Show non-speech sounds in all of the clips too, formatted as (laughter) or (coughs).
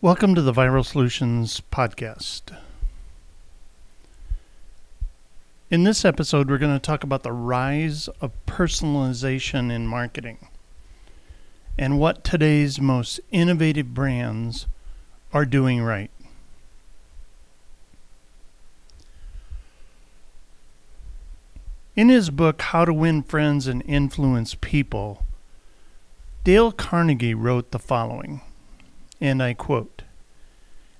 Welcome to the Viral Solutions Podcast. In this episode, we're going to talk about the rise of personalization in marketing and what today's most innovative brands are doing right. In his book, How to Win Friends and Influence People, Dale Carnegie wrote the following, and I quote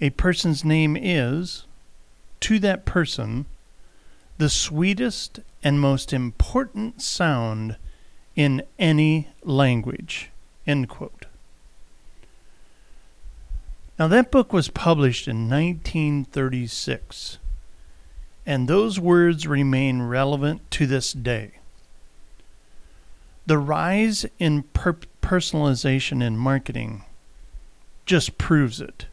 A person's name is, to that person, the sweetest and most important sound in any language. End quote. Now, that book was published in 1936 and those words remain relevant to this day. The rise in per- personalization in marketing just proves it.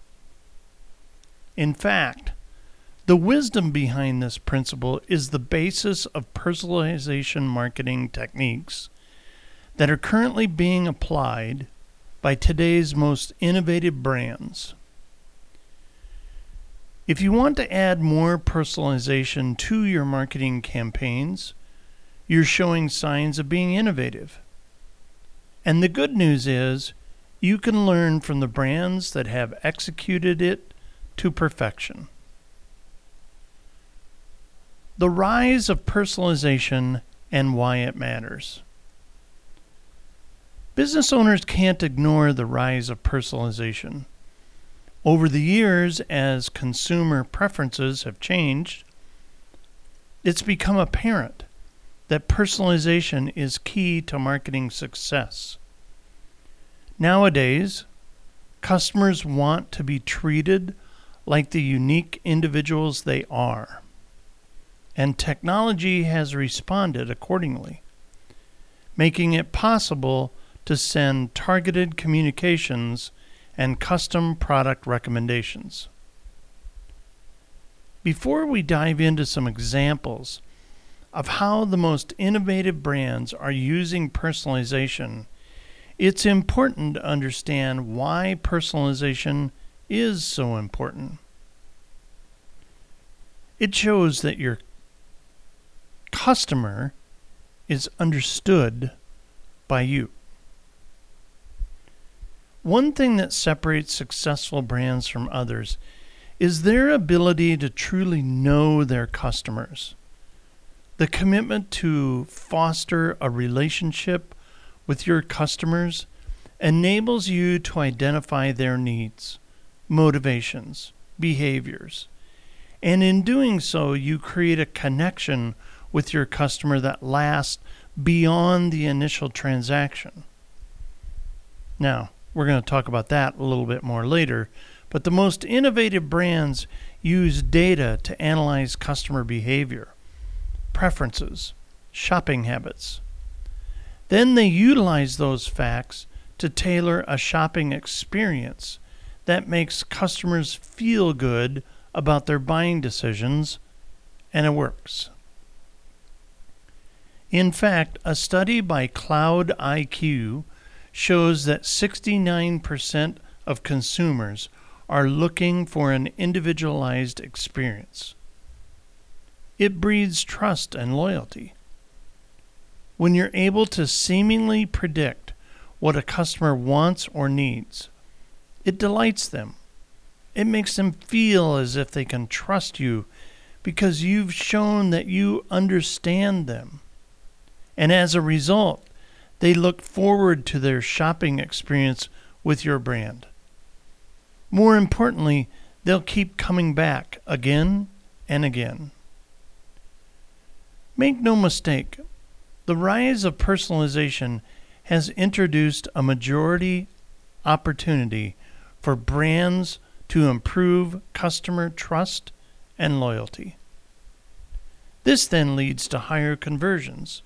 In fact, the wisdom behind this principle is the basis of personalization marketing techniques that are currently being applied by today's most innovative brands. If you want to add more personalization to your marketing campaigns, you're showing signs of being innovative. And the good news is, you can learn from the brands that have executed it to perfection. The rise of personalization and why it matters. Business owners can't ignore the rise of personalization. Over the years, as consumer preferences have changed, it's become apparent that personalization is key to marketing success. Nowadays, customers want to be treated like the unique individuals they are, and technology has responded accordingly, making it possible to send targeted communications and custom product recommendations. Before we dive into some examples of how the most innovative brands are using personalization, it's important to understand why personalization is so important. It shows that your customer is understood by you. One thing that separates successful brands from others is their ability to truly know their customers. The commitment to foster a relationship with your customers enables you to identify their needs, motivations, behaviors. And in doing so, you create a connection with your customer that lasts beyond the initial transaction. Now, we're going to talk about that a little bit more later. But the most innovative brands use data to analyze customer behavior, preferences, shopping habits. Then they utilize those facts to tailor a shopping experience that makes customers feel good about their buying decisions, and it works. In fact, a study by Cloud IQ shows that 69% of consumers are looking for an individualized experience. It breeds trust and loyalty. When you're able to seemingly predict what a customer wants or needs, it delights them. It makes them feel as if they can trust you because you've shown that you understand them. And as a result, they look forward to their shopping experience with your brand. More importantly, they'll keep coming back again and again. Make no mistake, the rise of personalization has introduced a majority opportunity for brands to improve customer trust and loyalty. This then leads to higher conversions.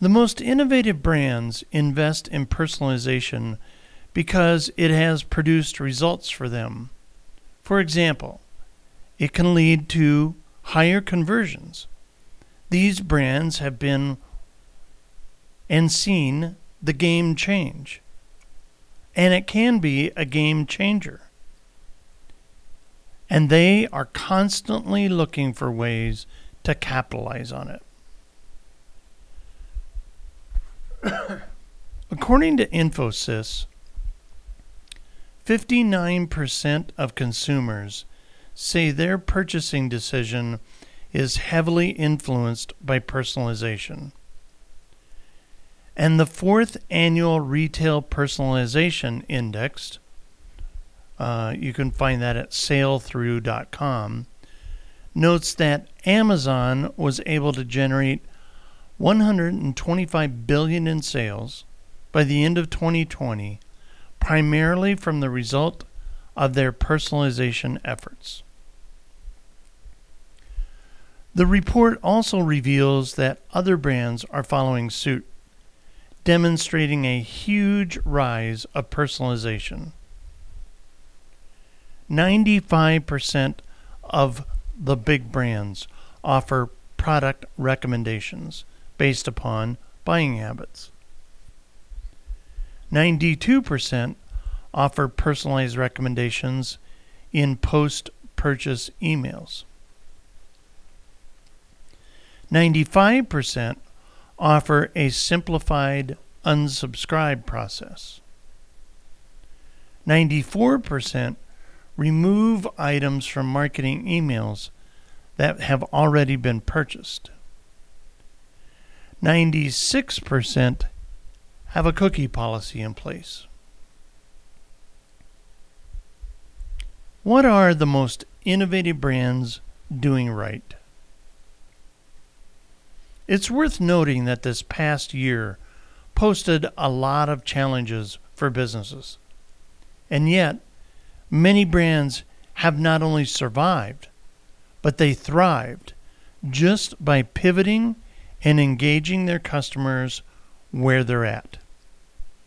The most innovative brands invest in personalization because it has produced results for them. For example, it can lead to higher conversions. These brands have been and seen the game change. and it can be a game changer. And they are constantly looking for ways to capitalize on it. (coughs) According to Infosys, 59% of consumers say their purchasing decision is heavily influenced by personalization. And the fourth annual Retail Personalization Index, uh, you can find that at sailthru.com, notes that Amazon was able to generate 125 billion in sales by the end of 2020, primarily from the result of their personalization efforts. The report also reveals that other brands are following suit, demonstrating a huge rise of personalization. 95% of the big brands offer product recommendations based upon buying habits. 92% offer personalized recommendations in post purchase emails. 95% offer a simplified unsubscribe process. 94% remove items from marketing emails that have already been purchased. 96% have a cookie policy in place. What are the most innovative brands doing right? It's worth noting that this past year posted a lot of challenges for businesses. And yet, many brands have not only survived, but they thrived just by pivoting and engaging their customers where they're at,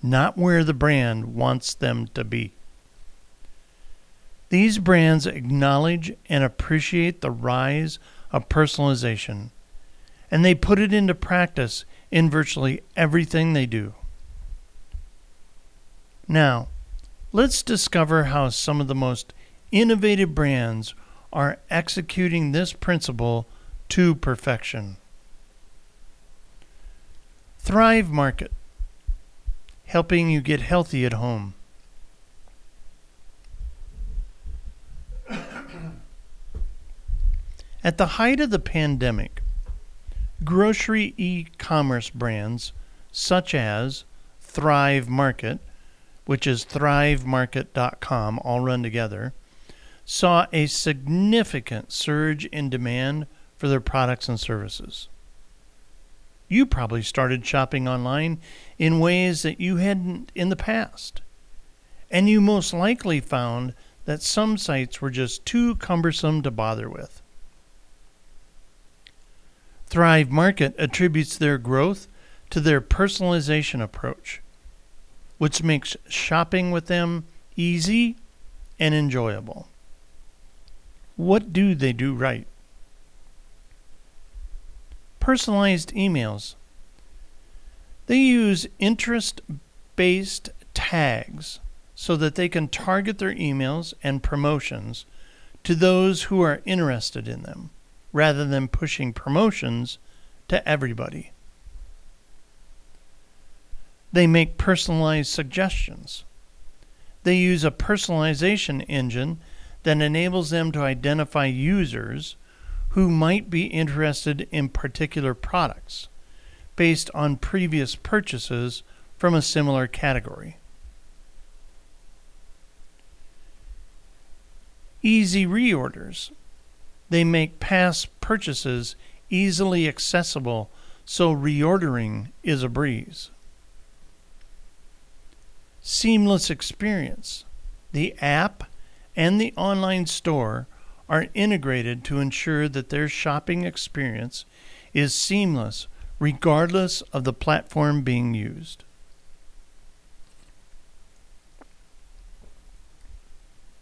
not where the brand wants them to be. These brands acknowledge and appreciate the rise of personalization and they put it into practice in virtually everything they do. Now, let's discover how some of the most innovative brands are executing this principle to perfection. Thrive Market, helping you get healthy at home. (coughs) At the height of the pandemic, grocery e commerce brands such as Thrive Market, which is thrivemarket.com, all run together, saw a significant surge in demand for their products and services. You probably started shopping online in ways that you hadn't in the past. And you most likely found that some sites were just too cumbersome to bother with. Thrive Market attributes their growth to their personalization approach, which makes shopping with them easy and enjoyable. What do they do right? Personalized emails. They use interest based tags so that they can target their emails and promotions to those who are interested in them rather than pushing promotions to everybody. They make personalized suggestions. They use a personalization engine that enables them to identify users who might be interested in particular products based on previous purchases from a similar category. Easy reorders they make past purchases easily accessible so reordering is a breeze. Seamless experience. The app and the online store are integrated to ensure that their shopping experience is seamless regardless of the platform being used.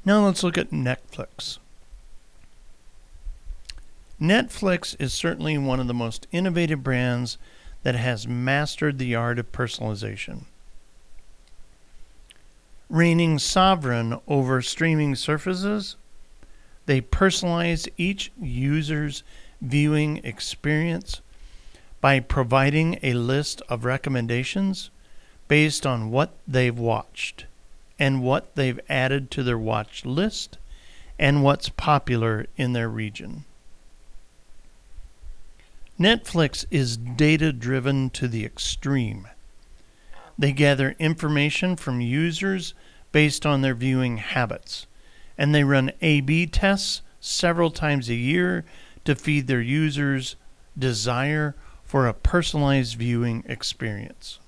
Now let's look at Netflix. Netflix is certainly one of the most innovative brands that has mastered the art of personalization. Reigning sovereign over streaming surfaces, they personalize each user's viewing experience by providing a list of recommendations based on what they've watched and what they've added to their watch list and what's popular in their region. Netflix is data driven to the extreme. They gather information from users based on their viewing habits, and they run A B tests several times a year to feed their users' desire for a personalized viewing experience.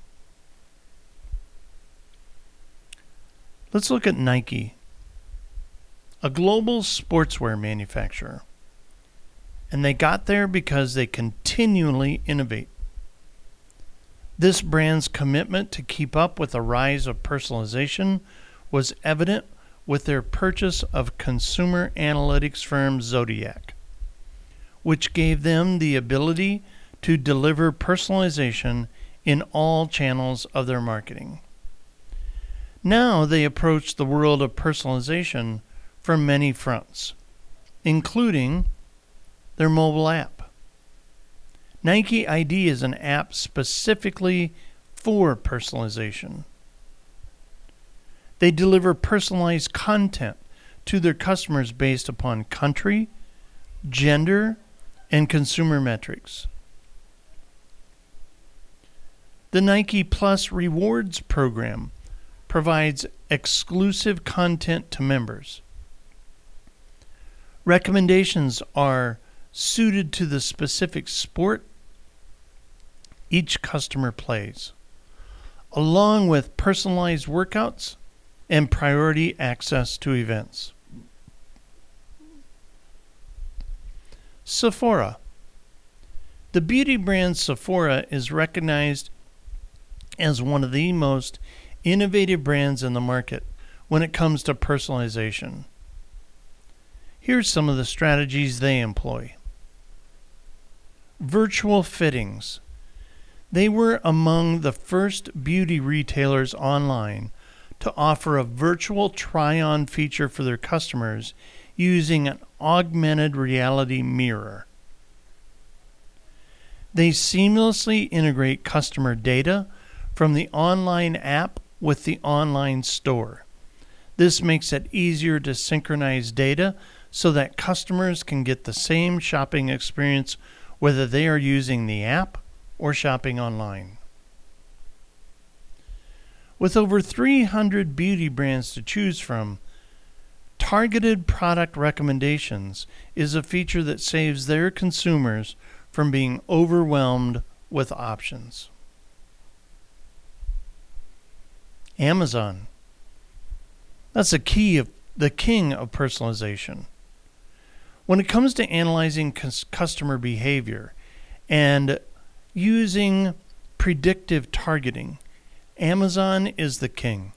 Let's look at Nike, a global sportswear manufacturer. And they got there because they continually innovate. This brand's commitment to keep up with the rise of personalization was evident with their purchase of consumer analytics firm Zodiac, which gave them the ability to deliver personalization in all channels of their marketing. Now they approach the world of personalization from many fronts, including their mobile app. Nike ID is an app specifically for personalization. They deliver personalized content to their customers based upon country, gender, and consumer metrics. The Nike Plus Rewards program provides exclusive content to members. Recommendations are suited to the specific sport each customer plays, along with personalized workouts and priority access to events. Sephora. The beauty brand Sephora is recognized as one of the most innovative brands in the market when it comes to personalization. Here's some of the strategies they employ virtual fittings. They were among the first beauty retailers online to offer a virtual try on feature for their customers using an augmented reality mirror. They seamlessly integrate customer data from the online app with the online store. This makes it easier to synchronize data so that customers can get the same shopping experience whether they are using the app or shopping online. With over 300 beauty brands to choose from, targeted product recommendations is a feature that saves their consumers from being overwhelmed with options. Amazon. That's the key of the king of personalization. When it comes to analyzing customer behavior and using predictive targeting, Amazon is the king.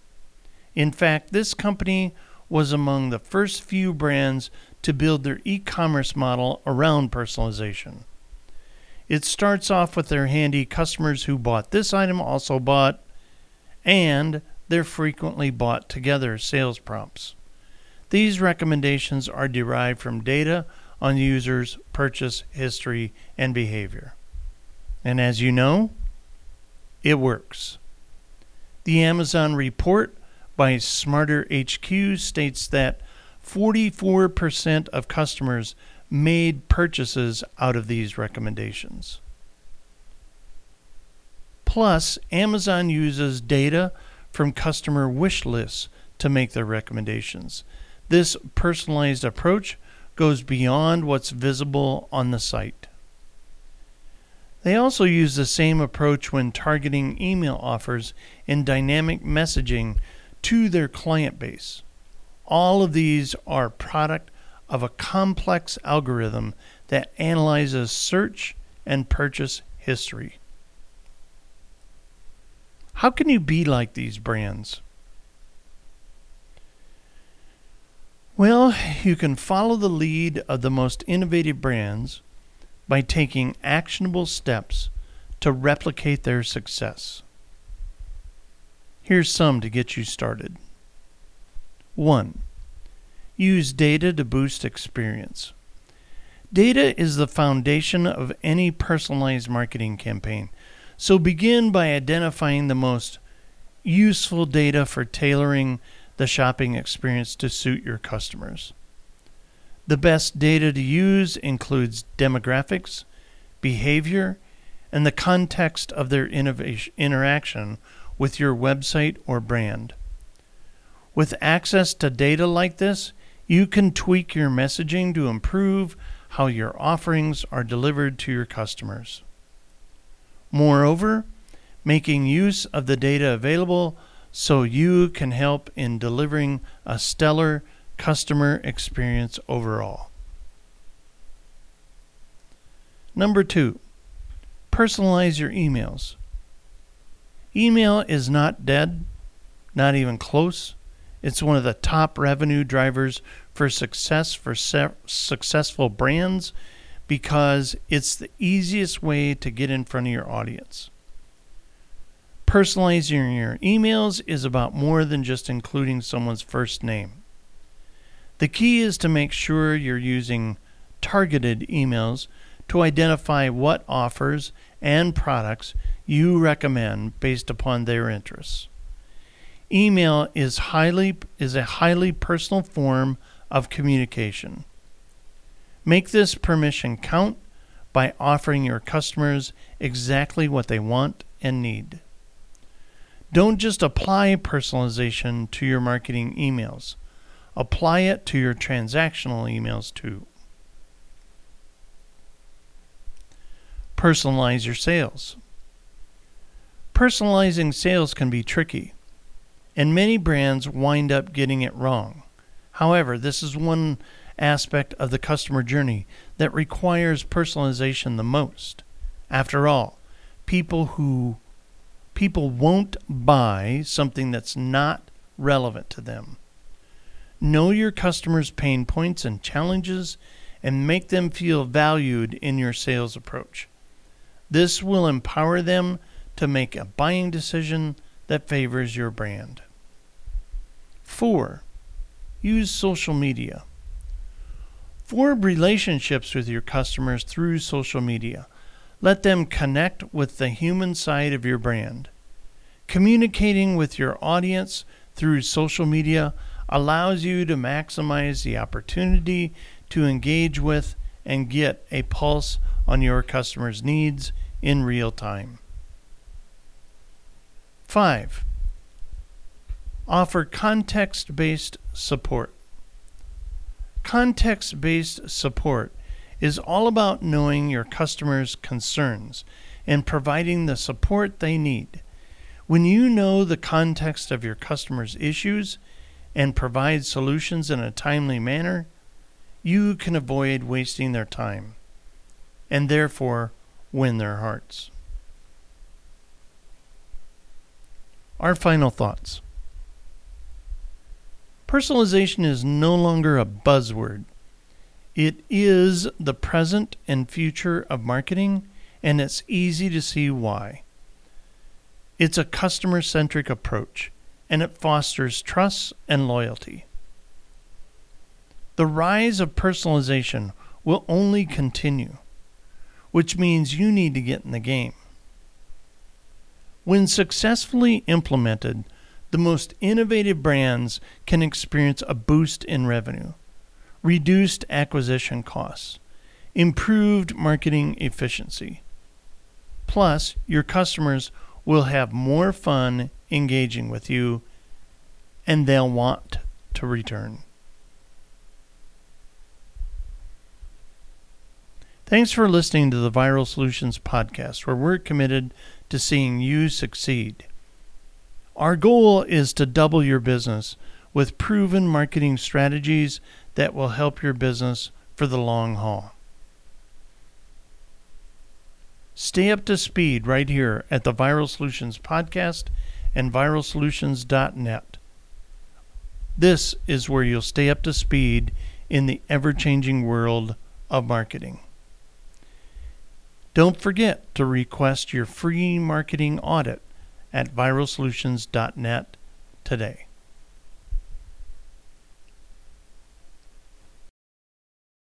In fact, this company was among the first few brands to build their e commerce model around personalization. It starts off with their handy customers who bought this item also bought and their frequently bought together sales prompts. These recommendations are derived from data on users' purchase history and behavior. And as you know, it works. The Amazon report by Smarter HQ states that 44% of customers made purchases out of these recommendations. Plus, Amazon uses data from customer wish lists to make their recommendations. This personalized approach goes beyond what's visible on the site. They also use the same approach when targeting email offers in dynamic messaging to their client base. All of these are product of a complex algorithm that analyzes search and purchase history. How can you be like these brands? Well, you can follow the lead of the most innovative brands by taking actionable steps to replicate their success. Here's some to get you started. 1. Use data to boost experience. Data is the foundation of any personalized marketing campaign. So begin by identifying the most useful data for tailoring the shopping experience to suit your customers. The best data to use includes demographics, behavior, and the context of their interaction with your website or brand. With access to data like this, you can tweak your messaging to improve how your offerings are delivered to your customers. Moreover, making use of the data available so you can help in delivering a stellar customer experience overall. Number two, personalize your emails. Email is not dead, not even close. It's one of the top revenue drivers for success for se- successful brands because it's the easiest way to get in front of your audience. Personalizing your emails is about more than just including someone's first name. The key is to make sure you're using targeted emails to identify what offers and products you recommend based upon their interests. Email is highly is a highly personal form of communication. Make this permission count by offering your customers exactly what they want and need. Don't just apply personalization to your marketing emails. Apply it to your transactional emails too. Personalize your sales. Personalizing sales can be tricky, and many brands wind up getting it wrong. However, this is one aspect of the customer journey that requires personalization the most. After all, people who people won't buy something that's not relevant to them. Know your customers' pain points and challenges and make them feel valued in your sales approach. This will empower them to make a buying decision that favors your brand. 4. Use social media. Form relationships with your customers through social media. Let them connect with the human side of your brand. Communicating with your audience through social media allows you to maximize the opportunity to engage with and get a pulse on your customers' needs in real time. 5. Offer context based support. Context based support is all about knowing your customers' concerns and providing the support they need. When you know the context of your customers' issues and provide solutions in a timely manner, you can avoid wasting their time and therefore win their hearts. Our final thoughts. Personalization is no longer a buzzword. It is the present and future of marketing, and it's easy to see why. It's a customer centric approach, and it fosters trust and loyalty. The rise of personalization will only continue, which means you need to get in the game. When successfully implemented, the most innovative brands can experience a boost in revenue, reduced acquisition costs, improved marketing efficiency. Plus, your customers will have more fun engaging with you and they'll want to return. Thanks for listening to the Viral Solutions podcast, where we're committed to seeing you succeed. Our goal is to double your business with proven marketing strategies that will help your business for the long haul. Stay up to speed right here at the Viral Solutions Podcast and viralsolutions.net. This is where you'll stay up to speed in the ever changing world of marketing. Don't forget to request your free marketing audit at viralsolutions.net today.